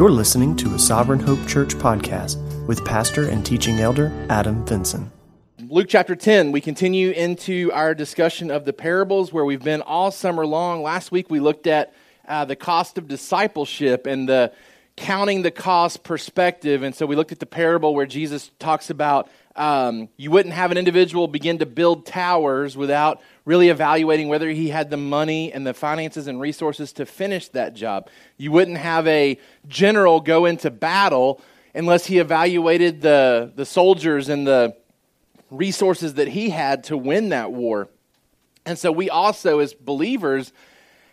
You're listening to a Sovereign Hope Church podcast with pastor and teaching elder Adam Vinson. Luke chapter 10, we continue into our discussion of the parables where we've been all summer long. Last week we looked at uh, the cost of discipleship and the counting the cost perspective. And so we looked at the parable where Jesus talks about um, you wouldn't have an individual begin to build towers without really evaluating whether he had the money and the finances and resources to finish that job. You wouldn't have a general go into battle unless he evaluated the, the soldiers and the resources that he had to win that war. And so we also, as believers,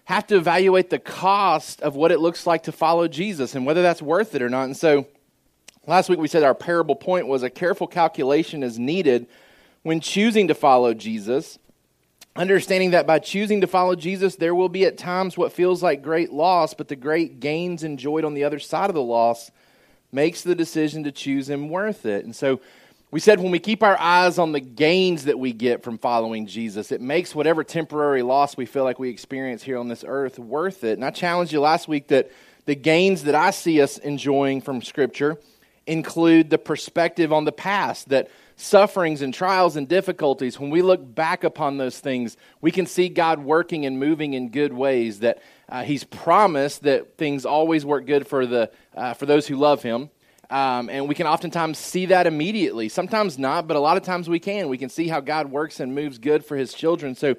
have to evaluate the cost of what it looks like to follow Jesus and whether that's worth it or not. And so last week we said our parable point was a careful calculation is needed when choosing to follow Jesus Understanding that by choosing to follow Jesus, there will be at times what feels like great loss, but the great gains enjoyed on the other side of the loss makes the decision to choose Him worth it. And so we said when we keep our eyes on the gains that we get from following Jesus, it makes whatever temporary loss we feel like we experience here on this earth worth it. And I challenged you last week that the gains that I see us enjoying from Scripture include the perspective on the past that sufferings and trials and difficulties, when we look back upon those things, we can see God working and moving in good ways. That uh, He's promised that things always work good for the uh, for those who love Him. Um, and we can oftentimes see that immediately. Sometimes not, but a lot of times we can. We can see how God works and moves good for His children. So,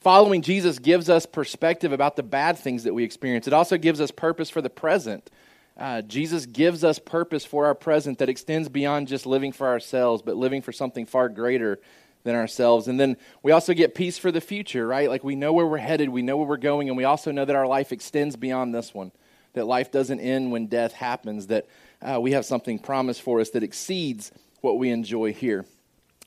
following Jesus gives us perspective about the bad things that we experience. It also gives us purpose for the present. Uh, Jesus gives us purpose for our present that extends beyond just living for ourselves, but living for something far greater than ourselves. And then we also get peace for the future, right? Like we know where we're headed, we know where we're going, and we also know that our life extends beyond this one. That life doesn't end when death happens, that uh, we have something promised for us that exceeds what we enjoy here.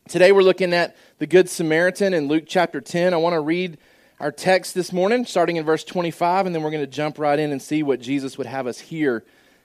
Today we're looking at the Good Samaritan in Luke chapter 10. I want to read our text this morning, starting in verse 25, and then we're going to jump right in and see what Jesus would have us hear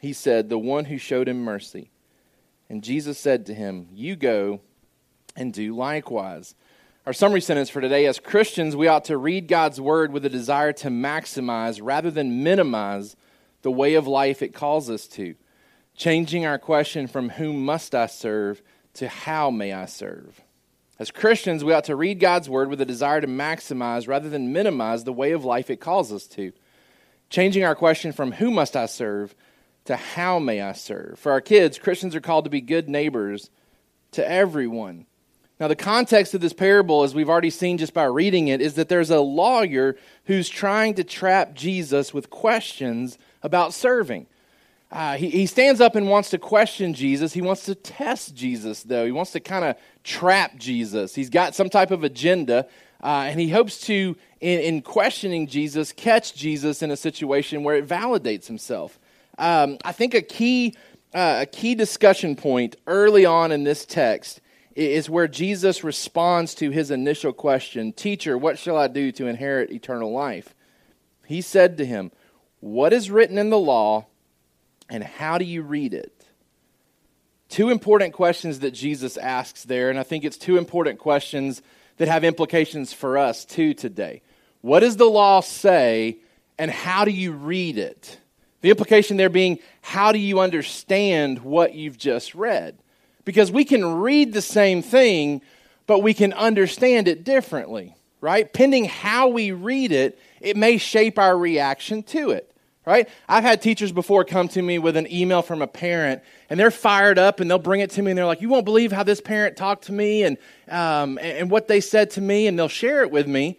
He said, The one who showed him mercy. And Jesus said to him, You go and do likewise. Our summary sentence for today as Christians, we ought to read God's word with a desire to maximize rather than minimize the way of life it calls us to, changing our question from whom must I serve to how may I serve. As Christians, we ought to read God's word with a desire to maximize rather than minimize the way of life it calls us to, changing our question from who must I serve to how may I serve. For our kids, Christians are called to be good neighbors to everyone. Now, the context of this parable, as we've already seen just by reading it, is that there's a lawyer who's trying to trap Jesus with questions about serving. Uh, he, he stands up and wants to question Jesus. He wants to test Jesus, though. He wants to kind of trap Jesus. He's got some type of agenda, uh, and he hopes to, in, in questioning Jesus, catch Jesus in a situation where it validates himself. Um, I think a key, uh, a key discussion point early on in this text is where Jesus responds to his initial question Teacher, what shall I do to inherit eternal life? He said to him, What is written in the law, and how do you read it? two important questions that Jesus asks there, and I think it's two important questions that have implications for us too today. What does the law say, and how do you read it? The implication there being, how do you understand what you've just read? Because we can read the same thing, but we can understand it differently, right? Pending how we read it, it may shape our reaction to it right? I've had teachers before come to me with an email from a parent, and they're fired up, and they'll bring it to me, and they're like, "You won't believe how this parent talked to me, and um, and what they said to me," and they'll share it with me.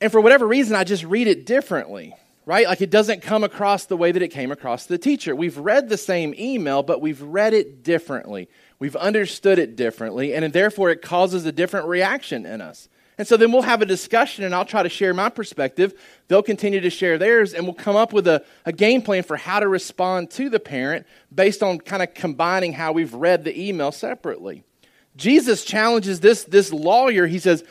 And for whatever reason, I just read it differently, right? Like it doesn't come across the way that it came across the teacher. We've read the same email, but we've read it differently. We've understood it differently, and therefore it causes a different reaction in us. And so then we'll have a discussion, and I'll try to share my perspective. They'll continue to share theirs, and we'll come up with a, a game plan for how to respond to the parent based on kind of combining how we've read the email separately. Jesus challenges this, this lawyer. He says,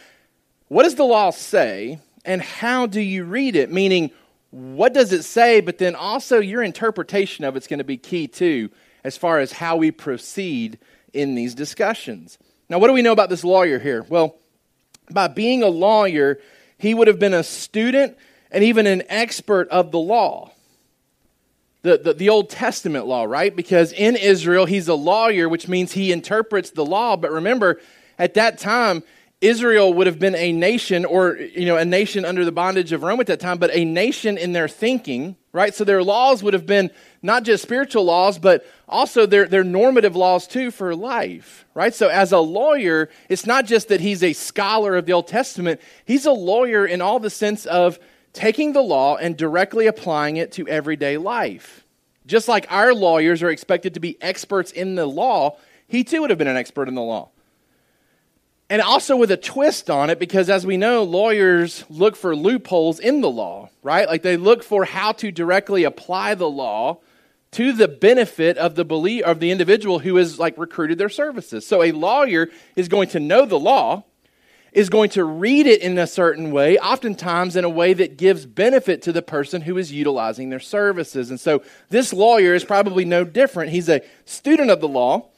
What does the law say, and how do you read it? Meaning, what does it say, but then also your interpretation of it's going to be key too, as far as how we proceed in these discussions. Now, what do we know about this lawyer here? Well, by being a lawyer, he would have been a student and even an expert of the law. The, the, the, Old Testament law, right? Because in Israel, he's a lawyer, which means he interprets the law. But remember, at that time, Israel would have been a nation, or you know, a nation under the bondage of Rome at that time, but a nation in their thinking, right? So their laws would have been not just spiritual laws, but also their, their normative laws too for life, right? So as a lawyer, it's not just that he's a scholar of the Old Testament, he's a lawyer in all the sense of taking the law and directly applying it to everyday life. Just like our lawyers are expected to be experts in the law, he too would have been an expert in the law. And also with a twist on it, because as we know, lawyers look for loopholes in the law, right? Like they look for how to directly apply the law to the benefit of the belie- of the individual who has like recruited their services. So a lawyer is going to know the law, is going to read it in a certain way, oftentimes in a way that gives benefit to the person who is utilizing their services. And so this lawyer is probably no different. He's a student of the law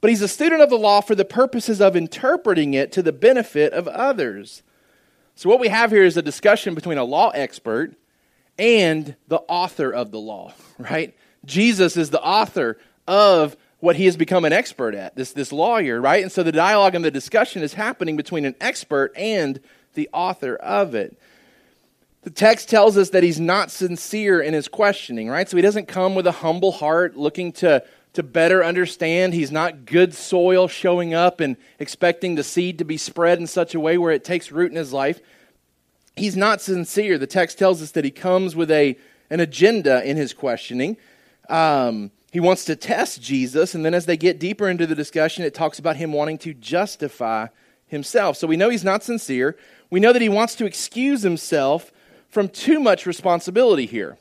but he's a student of the law for the purposes of interpreting it to the benefit of others. So, what we have here is a discussion between a law expert and the author of the law, right? Jesus is the author of what he has become an expert at, this, this lawyer, right? And so the dialogue and the discussion is happening between an expert and the author of it. The text tells us that he's not sincere in his questioning, right? So he doesn't come with a humble heart looking to to better understand. He's not good soil showing up and expecting the seed to be spread in such a way where it takes root in his life. He's not sincere. The text tells us that he comes with a, an agenda in his questioning. Um, he wants to test Jesus, and then as they get deeper into the discussion, it talks about him wanting to justify himself. So we know he's not sincere. We know that he wants to excuse himself from too much responsibility here.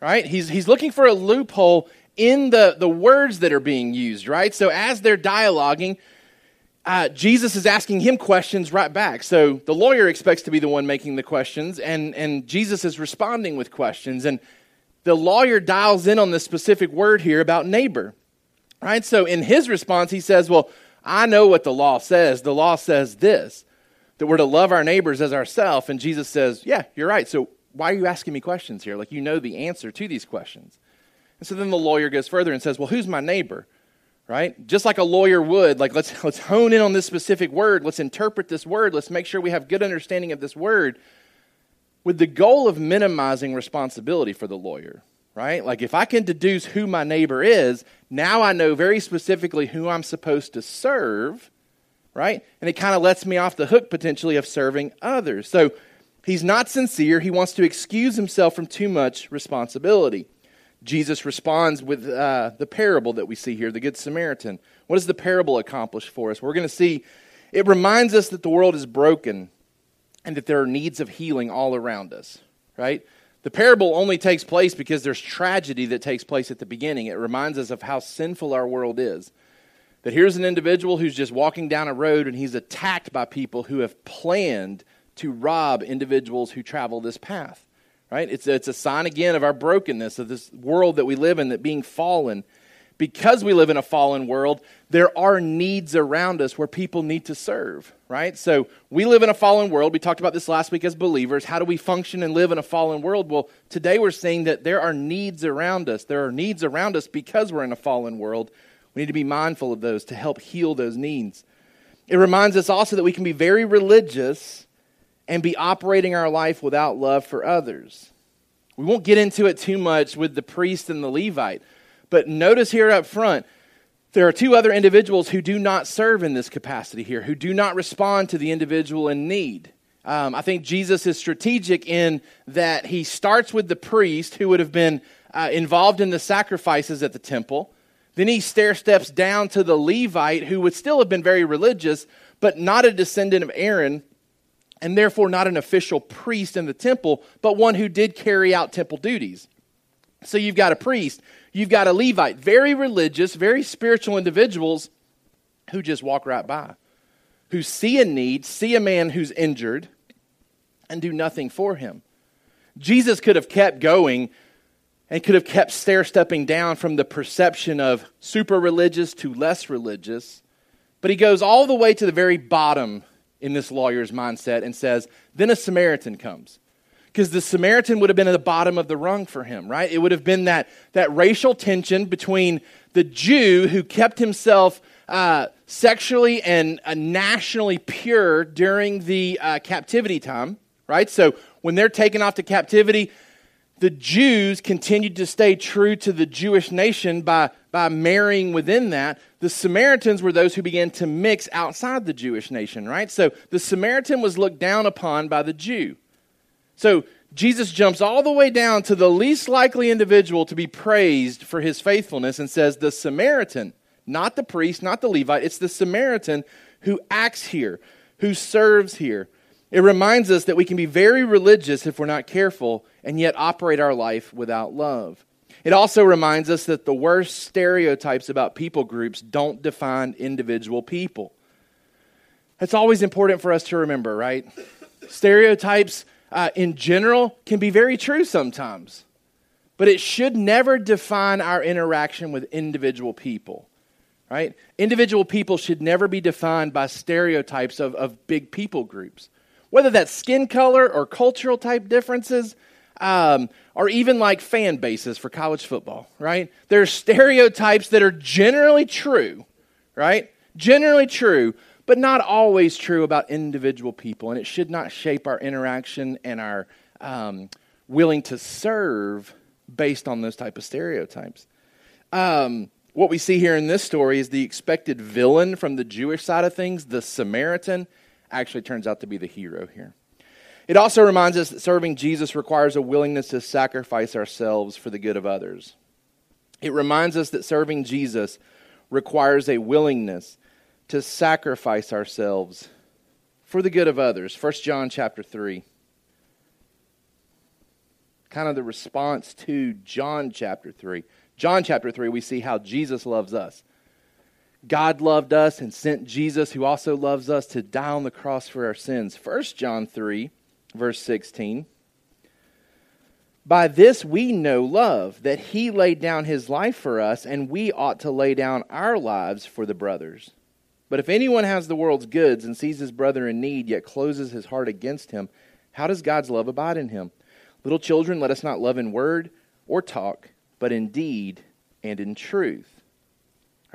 Right? He's, he's looking for a loophole in the, the words that are being used, right? So as they're dialoguing, uh, Jesus is asking him questions right back. So the lawyer expects to be the one making the questions, and, and Jesus is responding with questions. And the lawyer dials in on this specific word here about neighbor, right? So in his response, he says, Well, I know what the law says. The law says this that we're to love our neighbors as ourselves. And Jesus says, Yeah, you're right. So why are you asking me questions here? Like you know the answer to these questions. And so then the lawyer goes further and says, Well, who's my neighbor? Right? Just like a lawyer would, like let's let's hone in on this specific word, let's interpret this word, let's make sure we have good understanding of this word with the goal of minimizing responsibility for the lawyer. Right? Like if I can deduce who my neighbor is, now I know very specifically who I'm supposed to serve, right? And it kind of lets me off the hook potentially of serving others. So he's not sincere. He wants to excuse himself from too much responsibility. Jesus responds with uh, the parable that we see here, the Good Samaritan. What does the parable accomplish for us? We're going to see it reminds us that the world is broken and that there are needs of healing all around us, right? The parable only takes place because there's tragedy that takes place at the beginning. It reminds us of how sinful our world is. That here's an individual who's just walking down a road and he's attacked by people who have planned to rob individuals who travel this path right? It's, it's a sign again of our brokenness, of this world that we live in, that being fallen because we live in a fallen world, there are needs around us where people need to serve, right? So we live in a fallen world. We talked about this last week as believers. How do we function and live in a fallen world? Well, today we're saying that there are needs around us. There are needs around us because we're in a fallen world. We need to be mindful of those to help heal those needs. It reminds us also that we can be very religious and be operating our life without love for others. We won't get into it too much with the priest and the Levite, but notice here up front, there are two other individuals who do not serve in this capacity here, who do not respond to the individual in need. Um, I think Jesus is strategic in that he starts with the priest who would have been uh, involved in the sacrifices at the temple. Then he stair steps down to the Levite who would still have been very religious, but not a descendant of Aaron, and therefore not an official priest in the temple, but one who did carry out temple duties. So you've got a priest You've got a Levite, very religious, very spiritual individuals who just walk right by, who see a need, see a man who's injured, and do nothing for him. Jesus could have kept going and could have kept stair stepping down from the perception of super religious to less religious. But he goes all the way to the very bottom in this lawyer's mindset and says, Then a Samaritan comes because the Samaritan would have been at the bottom of the rung for him, right? It would have been that, that racial tension between the Jew who kept himself uh, sexually and uh, nationally pure during the uh, captivity time, right? So when they're taken off to captivity, the Jews continued to stay true to the Jewish nation by, by marrying within that. The Samaritans were those who began to mix outside the Jewish nation, right? So the Samaritan was looked down upon by the Jew. So Jesus jumps all the way down to the least likely individual to be praised for his faithfulness and says, The Samaritan, not the priest, not the Levite, it's the Samaritan who acts here, who serves here. It reminds us that we can be very religious if we're not careful and yet operate our life without love. It also reminds us that the worst stereotypes about people groups don't define individual people. That's always important for us to remember, right? Stereotypes uh, in general can be very true sometimes, but it should never define our interaction with individual people. Right? Individual people should never be defined by stereotypes of, of big people groups, whether that's skin color or cultural type differences. Um, or even like fan bases for college football, right? There's stereotypes that are generally true, right? Generally true, but not always true about individual people. And it should not shape our interaction and our um, willing to serve based on those type of stereotypes. Um, what we see here in this story is the expected villain from the Jewish side of things, the Samaritan, actually turns out to be the hero here. It also reminds us that serving Jesus requires a willingness to sacrifice ourselves for the good of others. It reminds us that serving Jesus requires a willingness to sacrifice ourselves for the good of others. 1 John chapter 3. Kind of the response to John chapter 3. John chapter 3, we see how Jesus loves us. God loved us and sent Jesus, who also loves us, to die on the cross for our sins. 1 John 3, verse 16. By this we know love, that he laid down his life for us, and we ought to lay down our lives for the brothers. But if anyone has the world's goods and sees his brother in need, yet closes his heart against him, how does God's love abide in him? Little children, let us not love in word or talk, but in deed and in truth.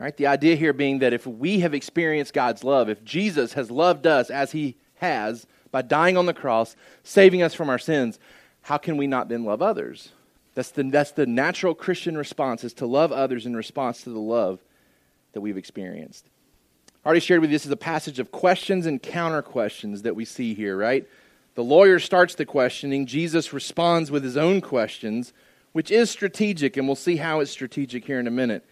All right, the idea here being that if we have experienced God's love, if Jesus has loved us as he has by dying on the cross, saving us from our sins, how can we not then love others? That's the, that's the natural Christian response, is to love others in response to the love that we've experienced. I already shared with you this is a passage of questions and counter questions that we see here, right? The lawyer starts the questioning, Jesus responds with his own questions, which is strategic, and we'll see how it's strategic here in a minute.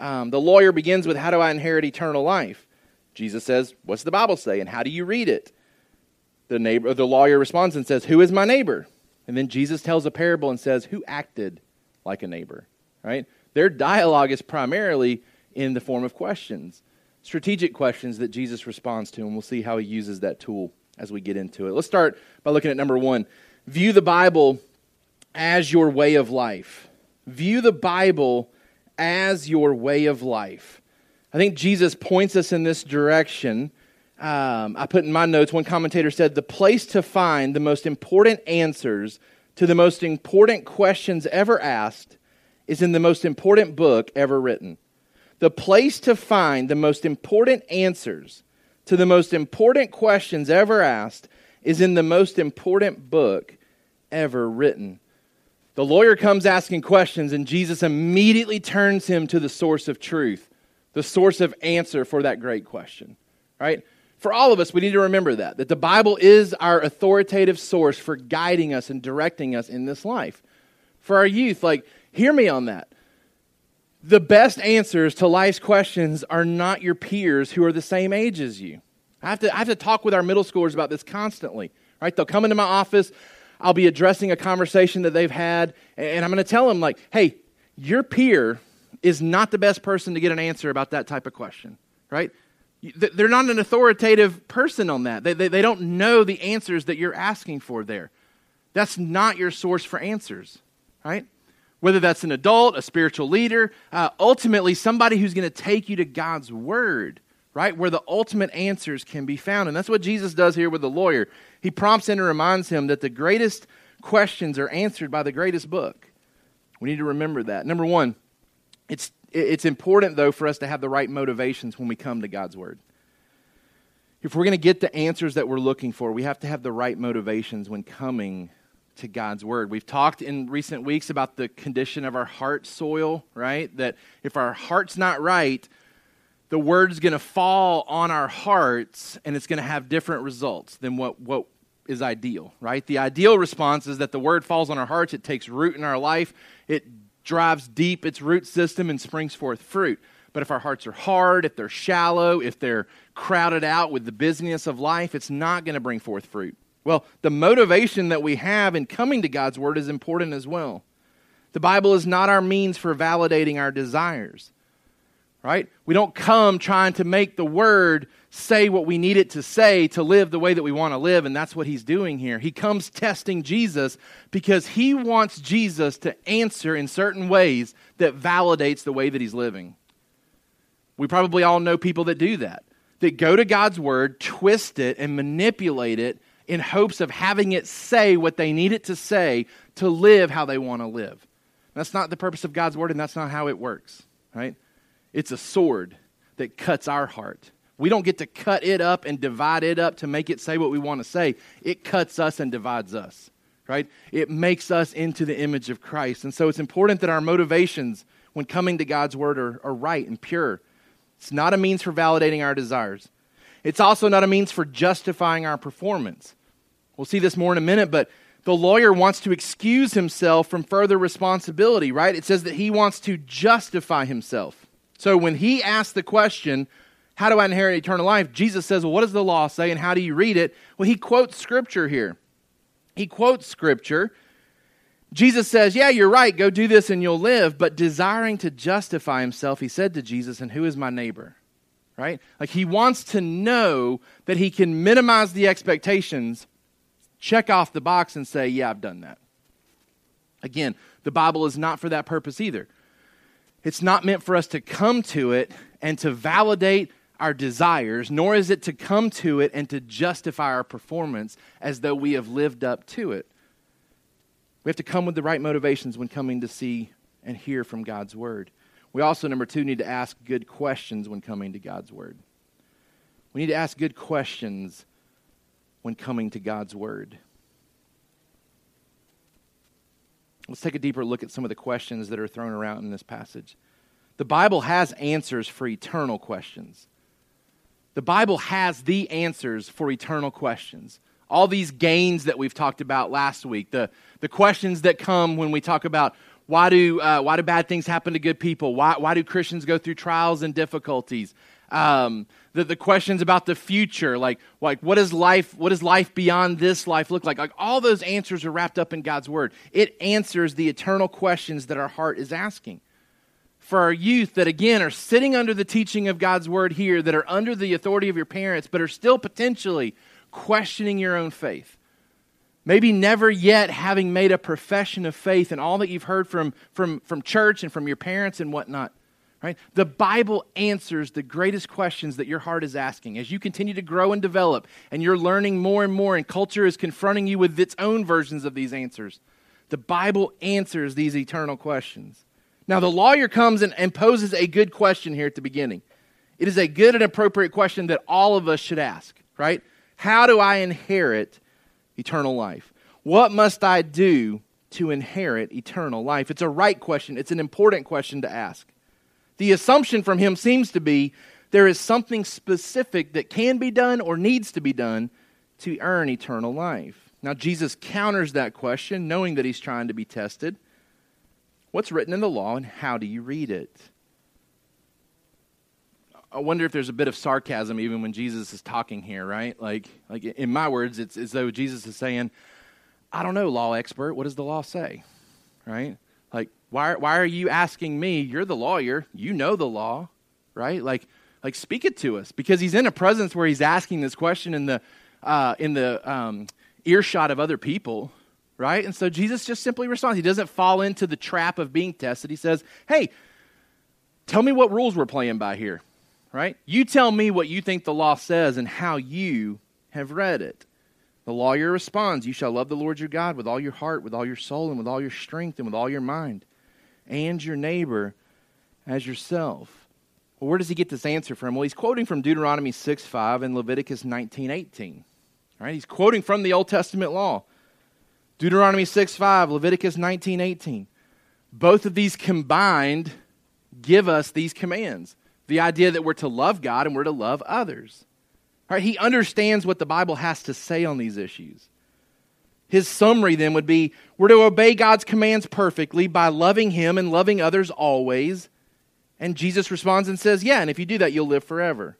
Um, the lawyer begins with, How do I inherit eternal life? Jesus says, What's the Bible say, and how do you read it? The, neighbor, the lawyer responds and says, Who is my neighbor? And then Jesus tells a parable and says, Who acted like a neighbor? Right? Their dialogue is primarily in the form of questions strategic questions that Jesus responds to, and we'll see how he uses that tool as we get into it. Let's start by looking at number one view the Bible as your way of life. View the Bible as your way of life. I think Jesus points us in this direction. Um, I put in my notes, one commentator said, the place to find the most important answers to the most important questions ever asked is in the most important book ever written. The place to find the most important answers to the most important questions ever asked is in the most important book ever written. The lawyer comes asking questions, and Jesus immediately turns him to the source of truth, the source of answer for that great question. Right? For all of us, we need to remember that, that the Bible is our authoritative source for guiding us and directing us in this life. For our youth, like, hear me on that. The best answers to life's questions are not your peers who are the same age as you. I have to, I have to talk with our middle schoolers about this constantly. Right? They'll come into my office. I'll be addressing a conversation that they've had, and I'm going to tell them, like, hey, your peer is not the best person to get an answer about that type of question. Right? They're not an authoritative person on that. They, they, they don't know the answers that you're asking for there. That's not your source for answers, right? whether that's an adult, a spiritual leader, uh, ultimately somebody who's going to take you to God's word, right? Where the ultimate answers can be found. And that's what Jesus does here with the lawyer. He prompts and reminds him that the greatest questions are answered by the greatest book. We need to remember that. Number one, it's, it's important, though, for us to have the right motivations when we come to God's word. If we're going to get the answers that we're looking for, we have to have the right motivations when coming to God's word. We've talked in recent weeks about the condition of our heart soil, right? That if our heart's not right, the word's going to fall on our hearts and it's going to have different results than what, what is ideal, right? The ideal response is that the word falls on our hearts, it takes root in our life, it drives deep its root system and springs forth fruit. But if our hearts are hard, if they're shallow, if they're crowded out with the busyness of life, it's not going to bring forth fruit. Well, the motivation that we have in coming to God's Word is important as well. The Bible is not our means for validating our desires, right? We don't come trying to make the Word say what we need it to say to live the way that we want to live, and that's what He's doing here. He comes testing Jesus because He wants Jesus to answer in certain ways that validates the way that He's living. We probably all know people that do that, that go to God's Word, twist it, and manipulate it in hopes of having it say what they need it to say to live how they want to live. That's not the purpose of God's word, and that's not how it works, right? It's a sword that cuts our heart. We don't get to cut it up and divide it up to make it say what we want to say. It cuts us and divides us, right? It makes us into the image of Christ. And so it's important that our motivations when coming to God's word are, are right and pure. It's not a means for validating our desires. It's also not a means for justifying our performance. We'll see this more in a minute, but the lawyer wants to excuse himself from further responsibility, right? It says that he wants to justify himself. So when he asks the question, How do I inherit eternal life? Jesus says, Well, what does the law say and how do you read it? Well, he quotes scripture here. He quotes scripture. Jesus says, Yeah, you're right, go do this and you'll live. But desiring to justify himself, he said to Jesus, And who is my neighbor? right? Like he wants to know that he can minimize the expectations, check off the box, and say, Yeah, I've done that. Again, the Bible is not for that purpose either. It's not meant for us to come to it and to validate our desires, nor is it to come to it and to justify our performance as though we have lived up to it. We have to come with the right motivations when coming to see and hear from God's word. We also, number two, need to ask good questions when coming to God's Word. We need to ask good questions when coming to God's Word. Let's take a deeper look at some of the questions that are thrown around in this passage. The Bible has answers for eternal questions. The Bible has the answers for eternal questions. All these gains that we've talked about last week, the, the questions that come when we talk about why do, uh, why do bad things happen to good people? Why, why do Christians go through trials and difficulties? Um, the, the questions about the future, like, like what, is life, what does life beyond this life look like? Like all those answers are wrapped up in God's word. It answers the eternal questions that our heart is asking. For our youth that, again, are sitting under the teaching of God's word here, that are under the authority of your parents, but are still potentially questioning your own faith Maybe never yet having made a profession of faith and all that you've heard from, from, from church and from your parents and whatnot. Right? The Bible answers the greatest questions that your heart is asking. As you continue to grow and develop, and you're learning more and more, and culture is confronting you with its own versions of these answers, the Bible answers these eternal questions. Now, the lawyer comes and, and poses a good question here at the beginning. It is a good and appropriate question that all of us should ask, right? How do I inherit eternal life? What must I do to inherit eternal life? It's a right question, it's an important question to ask. The assumption from him seems to be there is something specific that can be done or needs to be done to earn eternal life. Now, Jesus counters that question, knowing that he's trying to be tested. What's written in the law, and how do you read it? I wonder if there's a bit of sarcasm even when Jesus is talking here, right? Like, like in my words, it's as though Jesus is saying, I don't know, law expert, what does the law say? Right? Like, why, why are you asking me? You're the lawyer. You know the law, right? Like, like speak it to us because he's in a presence where he's asking this question in the, uh, in the um, earshot of other people, right? And so Jesus just simply responds. He doesn't fall into the trap of being tested. He says, Hey, tell me what rules we're playing by here right? You tell me what you think the law says and how you have read it. The lawyer responds, You shall love the Lord your God with all your heart, with all your soul, and with all your strength, and with all your mind, and your neighbor as yourself. Well, where does he get this answer from? Well, he's quoting from Deuteronomy 6 5 and Leviticus 19 18. Right? He's quoting from the Old Testament law. Deuteronomy 6 5, Leviticus 19 18. Both of these combined give us these commands the idea that we're to love God and we're to love others. Right? He understands what the Bible has to say on these issues. His summary then would be we're to obey God's commands perfectly by loving Him and loving others always. And Jesus responds and says, Yeah, and if you do that, you'll live forever.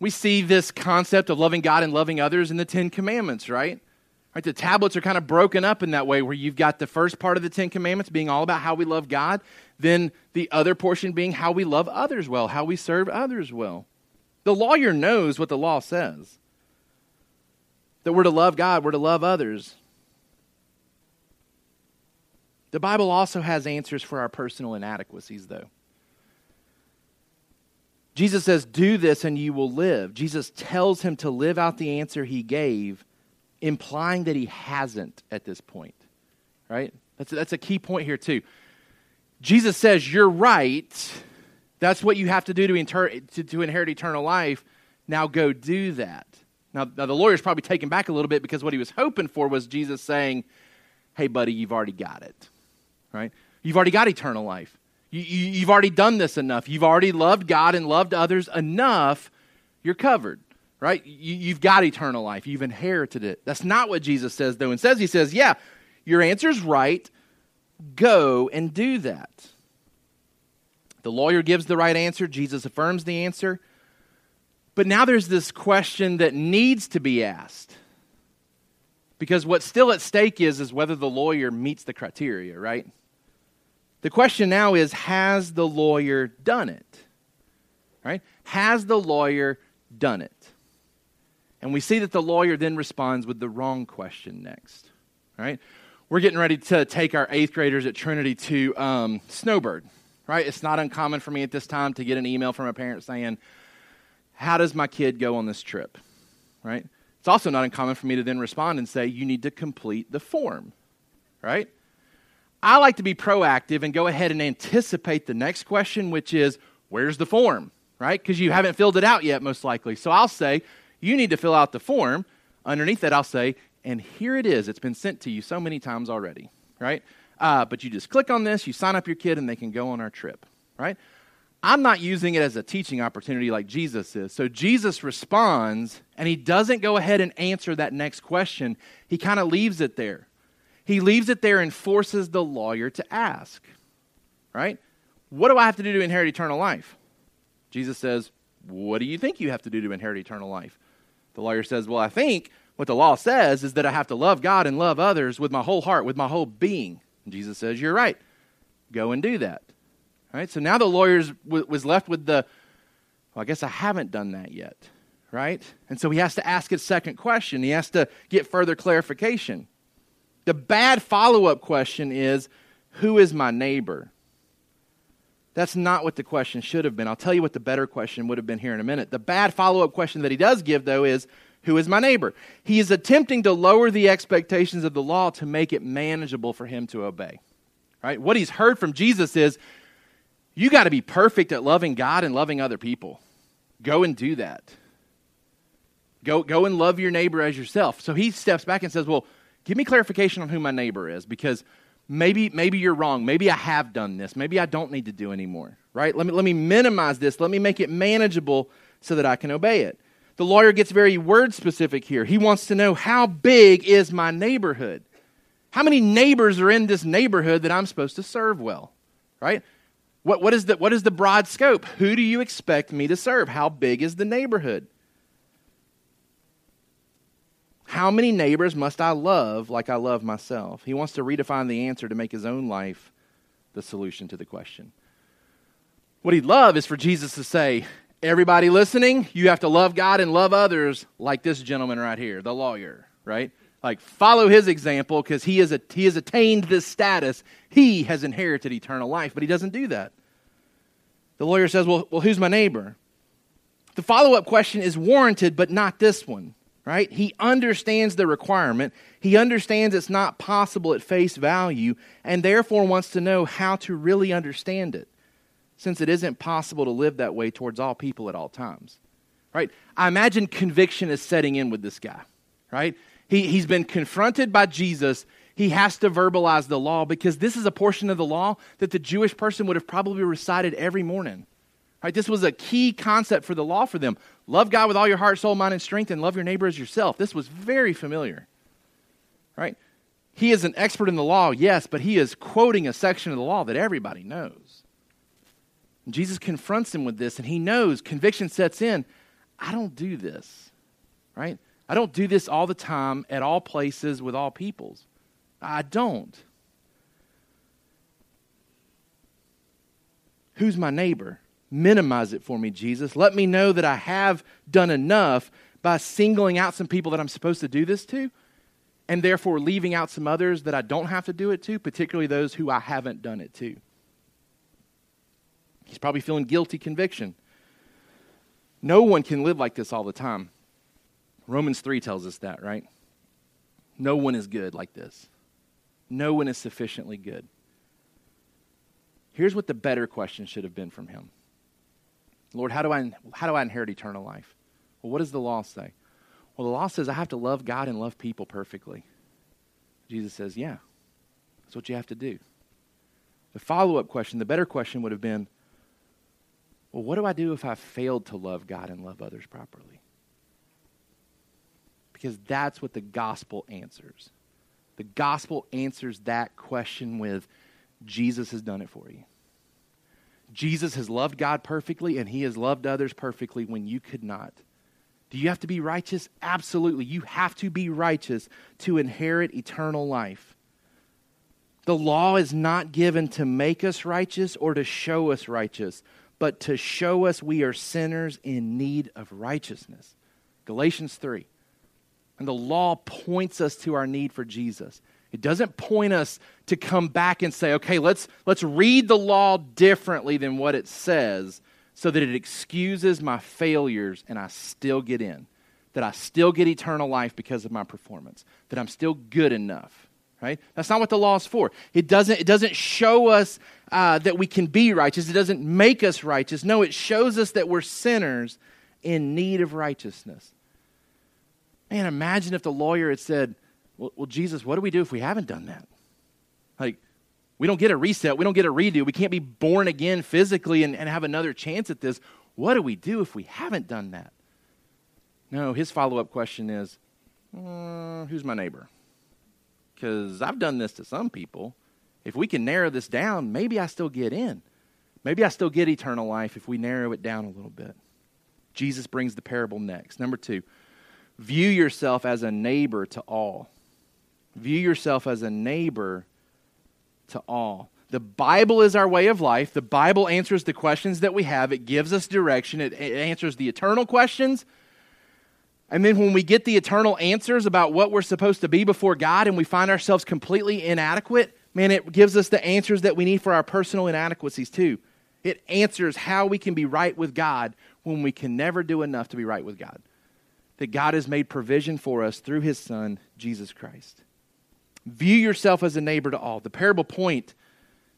We see this concept of loving God and loving others in the Ten Commandments, right? Right, the tablets are kind of broken up in that way where you've got the first part of the Ten Commandments being all about how we love God, then the other portion being how we love others well, how we serve others well. The lawyer knows what the law says that we're to love God, we're to love others. The Bible also has answers for our personal inadequacies, though. Jesus says, Do this and you will live. Jesus tells him to live out the answer he gave implying that he hasn't at this point. Right? That's a, that's a key point here, too. Jesus says, You're right. That's what you have to do to, inter- to, to inherit eternal life. Now go do that. Now, now, the lawyer's probably taken back a little bit because what he was hoping for was Jesus saying, Hey, buddy, you've already got it. Right? You've already got eternal life. You, you, you've already done this enough. You've already loved God and loved others enough. You're covered right? You, have got eternal life. You've inherited it. That's not what Jesus says, though. And says, he says, yeah, your answer's right. Go and do that. The lawyer gives the right answer. Jesus affirms the answer. But now there's this question that needs to be asked. Because what's still at stake is, is whether the lawyer meets the criteria, right? The question now is has the lawyer done it? Right? Has the lawyer done it? And we see that the lawyer then responds with the wrong question next. Right? We're getting ready to take our eighth graders at Trinity to um, Snowbird. Right? It's not uncommon for me at this time to get an email from a parent saying, How does my kid go on this trip? Right? It's also not uncommon for me to then respond and say, You need to complete the form. Right? I like to be proactive and go ahead and anticipate the next question, which is, Where's the form? Right? Because you haven't filled it out yet, most likely. So I'll say, you need to fill out the form. Underneath that, I'll say, and here it is. It's been sent to you so many times already, right? Uh, but you just click on this, you sign up your kid, and they can go on our trip, right? I'm not using it as a teaching opportunity like Jesus is. So Jesus responds, and he doesn't go ahead and answer that next question. He kind of leaves it there. He leaves it there and forces the lawyer to ask, right? What do I have to do to inherit eternal life? Jesus says, What do you think you have to do to inherit eternal life? The lawyer says, Well, I think what the law says is that I have to love God and love others with my whole heart, with my whole being. And Jesus says, You're right. Go and do that. Right? So now the lawyer was left with the, well, I guess I haven't done that yet. right? And so he has to ask a second question. He has to get further clarification. The bad follow up question is Who is my neighbor? That's not what the question should have been. I'll tell you what the better question would have been here in a minute. The bad follow up question that he does give, though, is Who is my neighbor? He is attempting to lower the expectations of the law to make it manageable for him to obey. Right? What he's heard from Jesus is you got to be perfect at loving God and loving other people. Go and do that. Go, go and love your neighbor as yourself. So he steps back and says, Well, give me clarification on who my neighbor is because maybe, maybe you're wrong. Maybe I have done this. Maybe I don't need to do anymore. Right? Let me, let me minimize this. Let me make it manageable so that I can obey it. The lawyer gets very word specific here. He wants to know how big is my neighborhood? How many neighbors are in this neighborhood that I'm supposed to serve well? Right? What, what, is the, what is the broad scope? Who do you expect me to serve? How big is the neighborhood? How many neighbors must I love like I love myself? He wants to redefine the answer to make his own life the solution to the question. What he'd love is for Jesus to say, Everybody listening, you have to love God and love others like this gentleman right here, the lawyer, right? Like, follow his example because he, a, he has attained this status. He has inherited eternal life, but he doesn't do that. The lawyer says, Well, well who's my neighbor? The follow up question is warranted, but not this one, right? He understands the requirement. He understands it's not possible at face value, and therefore wants to know how to really understand it, since it isn't possible to live that way towards all people at all times, right? I imagine conviction is setting in with this guy, right? He, he's been confronted by Jesus. He has to verbalize the law because this is a portion of the law that the Jewish person would have probably recited every morning. Right? This was a key concept for the law for them. Love God with all your heart, soul, mind, and strength, and love your neighbor as yourself. This was very familiar. Right? He is an expert in the law, yes, but he is quoting a section of the law that everybody knows. And Jesus confronts him with this, and he knows conviction sets in. I don't do this. Right? I don't do this all the time, at all places, with all peoples. I don't. Who's my neighbor? Minimize it for me, Jesus. Let me know that I have done enough by singling out some people that I'm supposed to do this to, and therefore leaving out some others that I don't have to do it to, particularly those who I haven't done it to. He's probably feeling guilty conviction. No one can live like this all the time. Romans 3 tells us that, right? No one is good like this. No one is sufficiently good. Here's what the better question should have been from him Lord, how do I, how do I inherit eternal life? Well, what does the law say? Well, the law says I have to love God and love people perfectly. Jesus says, yeah, that's what you have to do. The follow up question, the better question would have been, well, what do I do if I failed to love God and love others properly? Because that's what the gospel answers. The gospel answers that question with Jesus has done it for you. Jesus has loved God perfectly, and he has loved others perfectly when you could not. Do you have to be righteous? Absolutely. You have to be righteous to inherit eternal life. The law is not given to make us righteous or to show us righteous, but to show us we are sinners in need of righteousness. Galatians 3. And the law points us to our need for Jesus. It doesn't point us to come back and say, okay, let's, let's read the law differently than what it says so that it excuses my failures and I still get in. That I still get eternal life because of my performance. That I'm still good enough. Right? That's not what the law is for. It doesn't, it doesn't show us uh, that we can be righteous. It doesn't make us righteous. No, it shows us that we're sinners in need of righteousness. Man, imagine if the lawyer had said, well, well, Jesus, what do we do if we haven't done that? Like, we don't get a reset. We don't get a redo. We can't be born again physically and, and have another chance at this. What do we do if we haven't done that? No, his follow up question is uh, who's my neighbor? Because I've done this to some people. If we can narrow this down, maybe I still get in. Maybe I still get eternal life if we narrow it down a little bit. Jesus brings the parable next. Number two, View yourself as a neighbor to all. View yourself as a neighbor to all. The Bible is our way of life. The Bible answers the questions that we have. It gives us direction. It, it answers the eternal questions, And then when we get the eternal answers about what we're supposed to be before God and we find ourselves completely inadequate, man, it gives us the answers that we need for our personal inadequacies too. It answers how we can be right with God when we can never do enough to be right with God. That God has made provision for us through his Son, Jesus Christ. View yourself as a neighbor to all. The parable point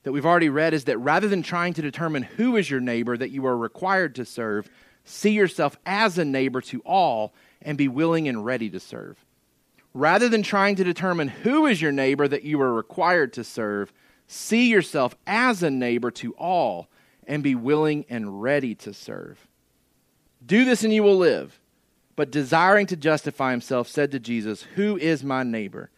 that we've already read is that rather than trying to determine who is your neighbor that you are required to serve, see yourself as a neighbor to all and be willing and ready to serve. Rather than trying to determine who is your neighbor that you are required to serve, see yourself as a neighbor to all and be willing and ready to serve. Do this and you will live. But desiring to justify himself, said to Jesus, Who is my neighbor?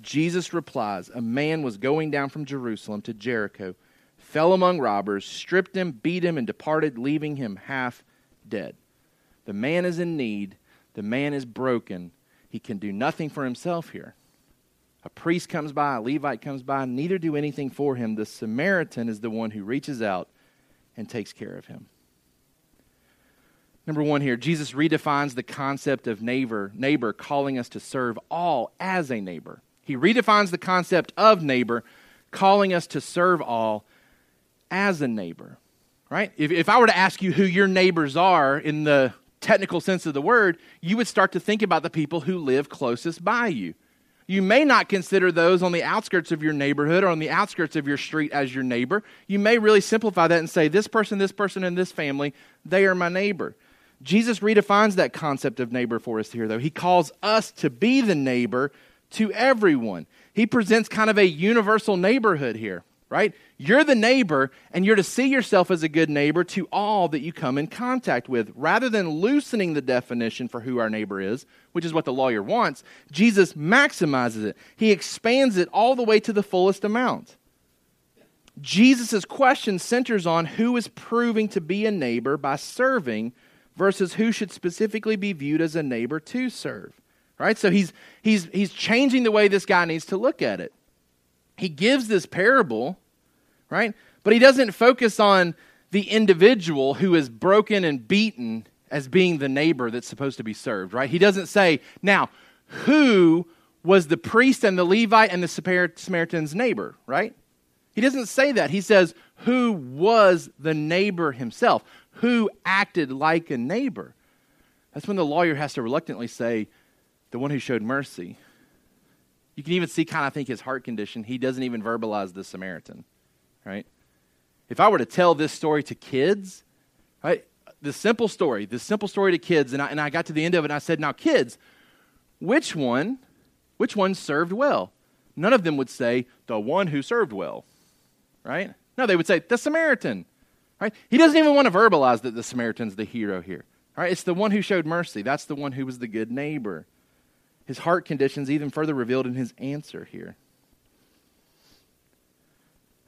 Jesus replies, A man was going down from Jerusalem to Jericho, fell among robbers, stripped him, beat him, and departed, leaving him half dead. The man is in need. The man is broken. He can do nothing for himself here. A priest comes by, a Levite comes by, neither do anything for him. The Samaritan is the one who reaches out and takes care of him. Number one here, Jesus redefines the concept of neighbor, neighbor calling us to serve all as a neighbor. He redefines the concept of neighbor, calling us to serve all as a neighbor. Right? If, if I were to ask you who your neighbors are in the technical sense of the word, you would start to think about the people who live closest by you. You may not consider those on the outskirts of your neighborhood or on the outskirts of your street as your neighbor. You may really simplify that and say, this person, this person, and this family, they are my neighbor. Jesus redefines that concept of neighbor for us here, though. He calls us to be the neighbor to everyone. He presents kind of a universal neighborhood here, right? You're the neighbor, and you're to see yourself as a good neighbor to all that you come in contact with. Rather than loosening the definition for who our neighbor is, which is what the lawyer wants, Jesus maximizes it. He expands it all the way to the fullest amount. Jesus' question centers on who is proving to be a neighbor by serving versus who should specifically be viewed as a neighbor to serve. Right? So he's, he's, he's changing the way this guy needs to look at it. He gives this parable, right? But he doesn't focus on the individual who is broken and beaten as being the neighbor that's supposed to be served, right? He doesn't say, now, who was the priest and the Levite and the Samaritan's neighbor, right? He doesn't say that. He says, who was the neighbor himself? Who acted like a neighbor? That's when the lawyer has to reluctantly say, the one who showed mercy. You can even see kind of, I think, his heart condition. He doesn't even verbalize the Samaritan, right? If I were to tell this story to kids, right, the simple story, the simple story to kids, and I, and I got to the end of it and I said, now, kids, which one, which one served well? None of them would say, the one who served well, right? No, they would say, the Samaritan, right? He doesn't even want to verbalize that the Samaritan's the hero here, right? It's the one who showed mercy. That's the one who was the good neighbor. His heart conditions even further revealed in his answer here.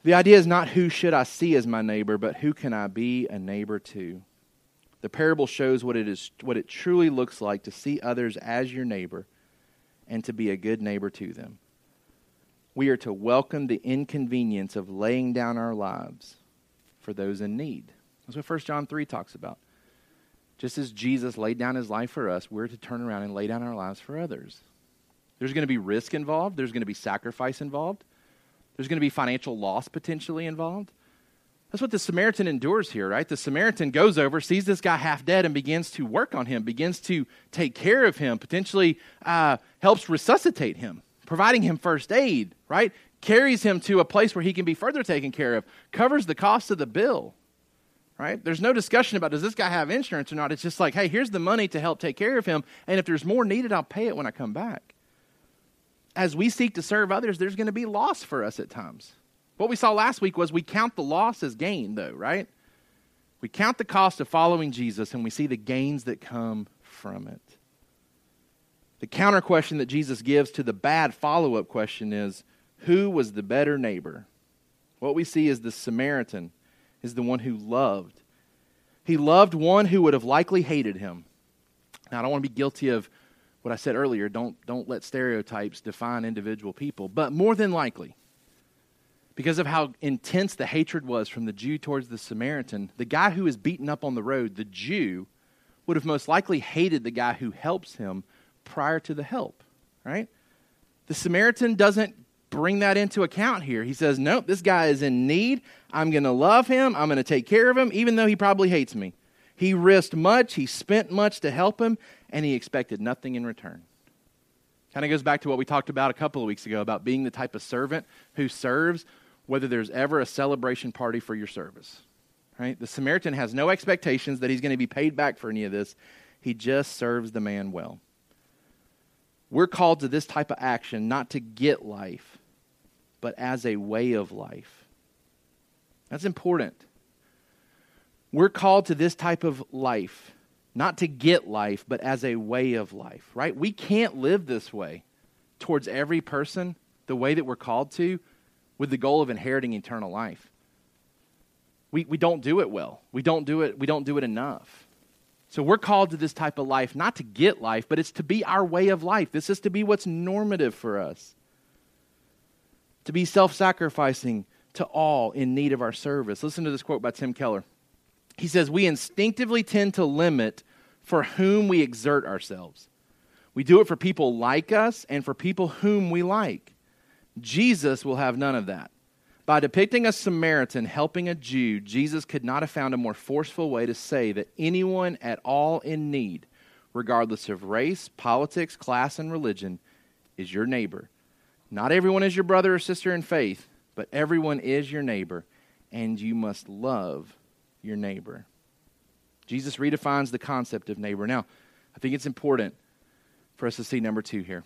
The idea is not who should I see as my neighbor, but who can I be a neighbor to? The parable shows what it is what it truly looks like to see others as your neighbor and to be a good neighbor to them. We are to welcome the inconvenience of laying down our lives for those in need. That's what 1 John 3 talks about. Just as Jesus laid down his life for us, we're to turn around and lay down our lives for others. There's going to be risk involved, there's going to be sacrifice involved, there's going to be financial loss potentially involved. That's what the Samaritan endures here, right? The Samaritan goes over, sees this guy half dead, and begins to work on him, begins to take care of him, potentially uh, helps resuscitate him, providing him first aid, right? Carries him to a place where he can be further taken care of, covers the cost of the bill right? There's no discussion about does this guy have insurance or not. It's just like, hey, here's the money to help take care of him, and if there's more needed, I'll pay it when I come back. As we seek to serve others, there's going to be loss for us at times. What we saw last week was we count the loss as gain, though, right? We count the cost of following Jesus and we see the gains that come from it. The counter question that Jesus gives to the bad follow up question is who was the better neighbor? What we see is the Samaritan is the one who loved. He loved one who would have likely hated him. Now, I don't want to be guilty of what I said earlier. Don't, don't let stereotypes define individual people. But more than likely, because of how intense the hatred was from the Jew towards the Samaritan, the guy who is beaten up on the road, the Jew, would have most likely hated the guy who helps him prior to the help, right? The Samaritan doesn't bring that into account here. He says, Nope, this guy is in need. I'm going to love him. I'm going to take care of him, even though he probably hates me. He risked much, he spent much to help him, and he expected nothing in return. Kind of goes back to what we talked about a couple of weeks ago about being the type of servant who serves whether there's ever a celebration party for your service. Right? The Samaritan has no expectations that he's going to be paid back for any of this. He just serves the man well. We're called to this type of action not to get life, but as a way of life. That's important. We're called to this type of life, not to get life, but as a way of life, right? We can't live this way towards every person the way that we're called to with the goal of inheriting eternal life. We, we don't do it well. We don't do it, we don't do it enough. So we're called to this type of life not to get life, but it's to be our way of life. This is to be what's normative for us. To be self sacrificing to all in need of our service. Listen to this quote by Tim Keller. He says, We instinctively tend to limit for whom we exert ourselves. We do it for people like us and for people whom we like. Jesus will have none of that. By depicting a Samaritan helping a Jew, Jesus could not have found a more forceful way to say that anyone at all in need, regardless of race, politics, class, and religion, is your neighbor. Not everyone is your brother or sister in faith, but everyone is your neighbor, and you must love your neighbor. Jesus redefines the concept of neighbor. Now, I think it's important for us to see number two here.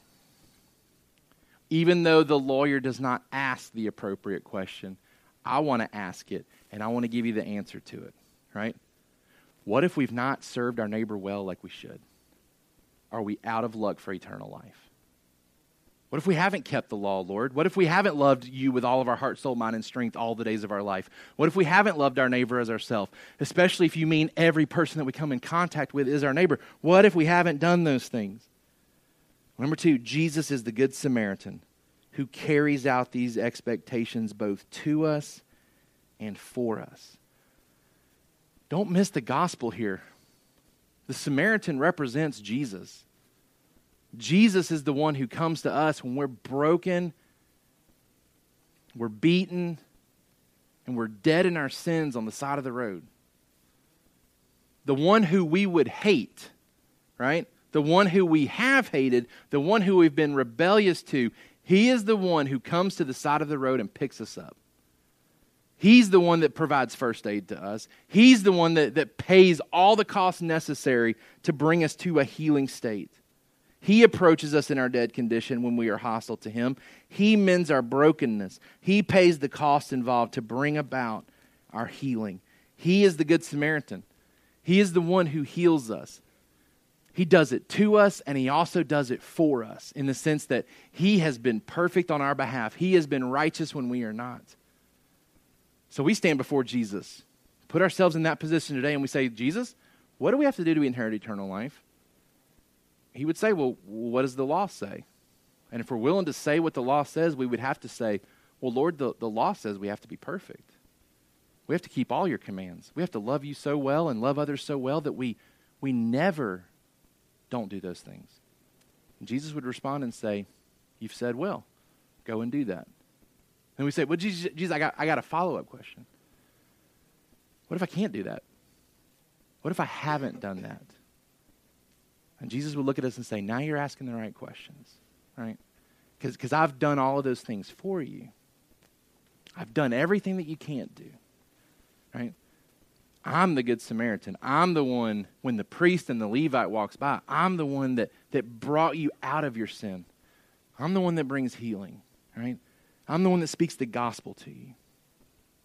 Even though the lawyer does not ask the appropriate question, I want to ask it, and I want to give you the answer to it, right? What if we've not served our neighbor well like we should? Are we out of luck for eternal life? What if we haven't kept the law, Lord? What if we haven't loved you with all of our heart, soul, mind, and strength all the days of our life? What if we haven't loved our neighbor as ourselves? Especially if you mean every person that we come in contact with is our neighbor. What if we haven't done those things? Number two, Jesus is the Good Samaritan who carries out these expectations both to us and for us. Don't miss the gospel here. The Samaritan represents Jesus. Jesus is the one who comes to us when we're broken, we're beaten, and we're dead in our sins on the side of the road. The one who we would hate, right? The one who we have hated, the one who we've been rebellious to, he is the one who comes to the side of the road and picks us up. He's the one that provides first aid to us. He's the one that, that pays all the costs necessary to bring us to a healing state. He approaches us in our dead condition when we are hostile to Him. He mends our brokenness. He pays the cost involved to bring about our healing. He is the Good Samaritan. He is the one who heals us. He does it to us and He also does it for us in the sense that He has been perfect on our behalf. He has been righteous when we are not. So we stand before Jesus, put ourselves in that position today, and we say, Jesus, what do we have to do to inherit eternal life? He would say, Well, what does the law say? And if we're willing to say what the law says, we would have to say, Well, Lord, the, the law says we have to be perfect. We have to keep all your commands. We have to love you so well and love others so well that we, we never don't do those things. And Jesus would respond and say, You've said well. Go and do that. And we say, Well, Jesus, Jesus I, got, I got a follow up question. What if I can't do that? What if I haven't done that? And Jesus would look at us and say, Now you're asking the right questions, right? Because I've done all of those things for you. I've done everything that you can't do, right? I'm the Good Samaritan. I'm the one, when the priest and the Levite walks by, I'm the one that, that brought you out of your sin. I'm the one that brings healing, right? I'm the one that speaks the gospel to you.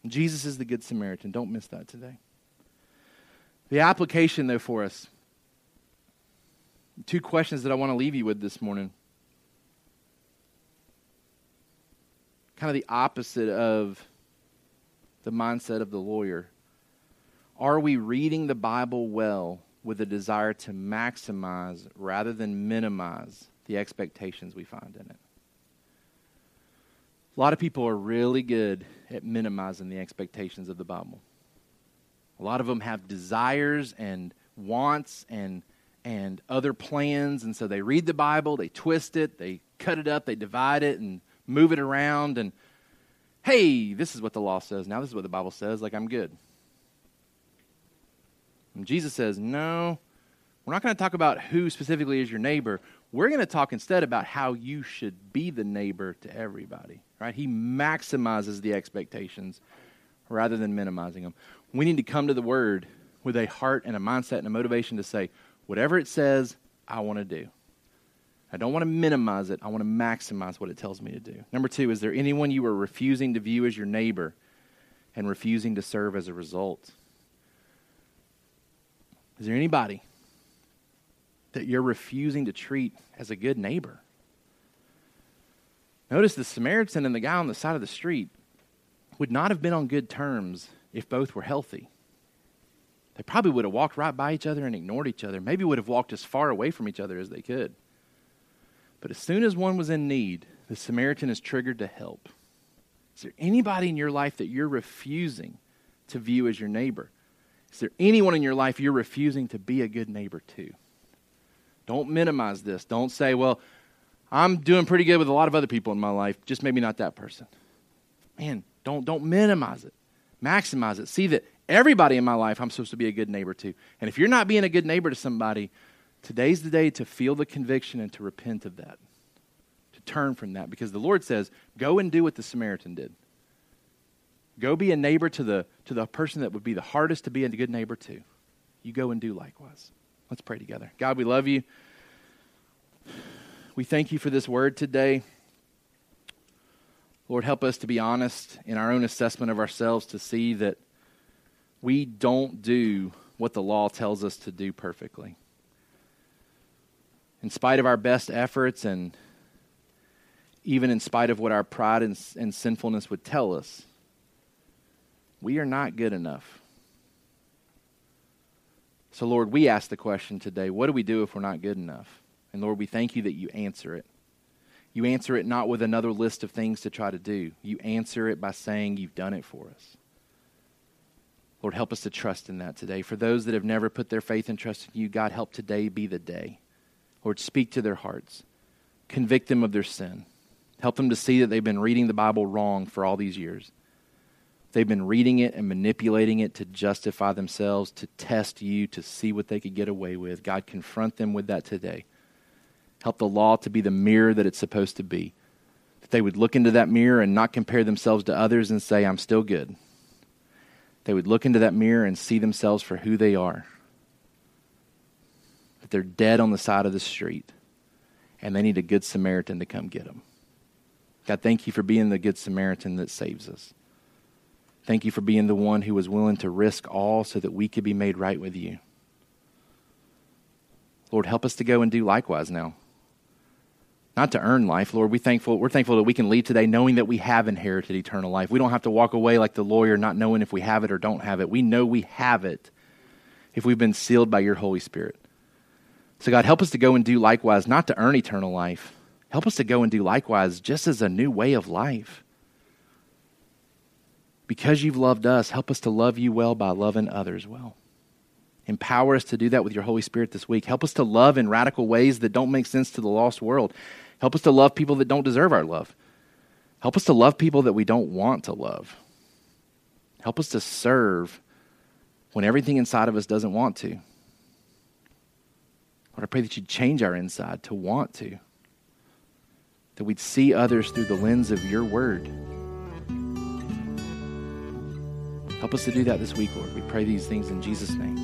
Jesus is the Good Samaritan. Don't miss that today. The application, though, for us two questions that I want to leave you with this morning. Kind of the opposite of the mindset of the lawyer. Are we reading the Bible well with a desire to maximize rather than minimize the expectations we find in it? A lot of people are really good at minimizing the expectations of the Bible. A lot of them have desires and wants and and other plans and so they read the bible they twist it they cut it up they divide it and move it around and hey this is what the law says. Now this is what the bible says. Like i'm good. And jesus says no we're not going to talk about who specifically is your neighbor. We're going to talk instead about how you should be the neighbor to everybody right? He maximizes the expectations rather than minimizing them. We need to come to the word with a heart and a mindset and a motivation to say, whatever it says, I want to do. I don't want to minimize it. I want to maximize what it tells me to do. Number two, is there anyone you are refusing to view as your neighbor and refusing to serve as a result? Is there anybody that you're refusing to treat as a good neighbor? Notice the Samaritan and the guy on the side of the street would not have been on good terms if both were healthy. They probably would have walked right by each other and ignored each other. Maybe would have walked as far away from each other as they could. But as soon as one was in need, the Samaritan is triggered to help. Is there anybody in your life that you're refusing to view as your neighbor? Is there anyone in your life you're refusing to be a good neighbor to? Don't minimize this. Don't say, well, I'm doing pretty good with a lot of other people in my life, just maybe not that person. Man, don't, don't minimize it. Maximize it. See that everybody in my life I'm supposed to be a good neighbor to. And if you're not being a good neighbor to somebody, today's the day to feel the conviction and to repent of that, to turn from that. Because the Lord says, go and do what the Samaritan did. Go be a neighbor to the, to the person that would be the hardest to be a good neighbor to. You go and do likewise. Let's pray together. God, we love you. We thank you for this word today. Lord, help us to be honest in our own assessment of ourselves to see that we don't do what the law tells us to do perfectly. In spite of our best efforts and even in spite of what our pride and, and sinfulness would tell us, we are not good enough. So, Lord, we ask the question today what do we do if we're not good enough? And Lord, we thank you that you answer it. You answer it not with another list of things to try to do, you answer it by saying you've done it for us. Lord, help us to trust in that today. For those that have never put their faith and trust in you, God, help today be the day. Lord, speak to their hearts, convict them of their sin. Help them to see that they've been reading the Bible wrong for all these years. They've been reading it and manipulating it to justify themselves, to test you, to see what they could get away with. God, confront them with that today. Help the law to be the mirror that it's supposed to be. That they would look into that mirror and not compare themselves to others and say, I'm still good they would look into that mirror and see themselves for who they are. That they're dead on the side of the street and they need a good Samaritan to come get them. God, thank you for being the good Samaritan that saves us. Thank you for being the one who was willing to risk all so that we could be made right with you. Lord, help us to go and do likewise now not to earn life, Lord. We thankful, we're thankful that we can leave today knowing that we have inherited eternal life. We don't have to walk away like the lawyer, not knowing if we have it or don't have it. We know we have it if we've been sealed by your Holy Spirit. So, God, help us to go and do likewise, not to earn eternal life. Help us to go and do likewise just as a new way of life. Because you've loved us, help us to love you well by loving others well. Empower us to do that with your Holy Spirit this week. Help us to love in radical ways that don't make sense to the lost world. Help us to love people that don't deserve our love. Help us to love people that we don't want to love. Help us to serve when everything inside of us doesn't want to. Lord, I pray that you'd change our inside to want to, that we'd see others through the lens of your word. Help us to do that this week, Lord. We pray these things in Jesus' name.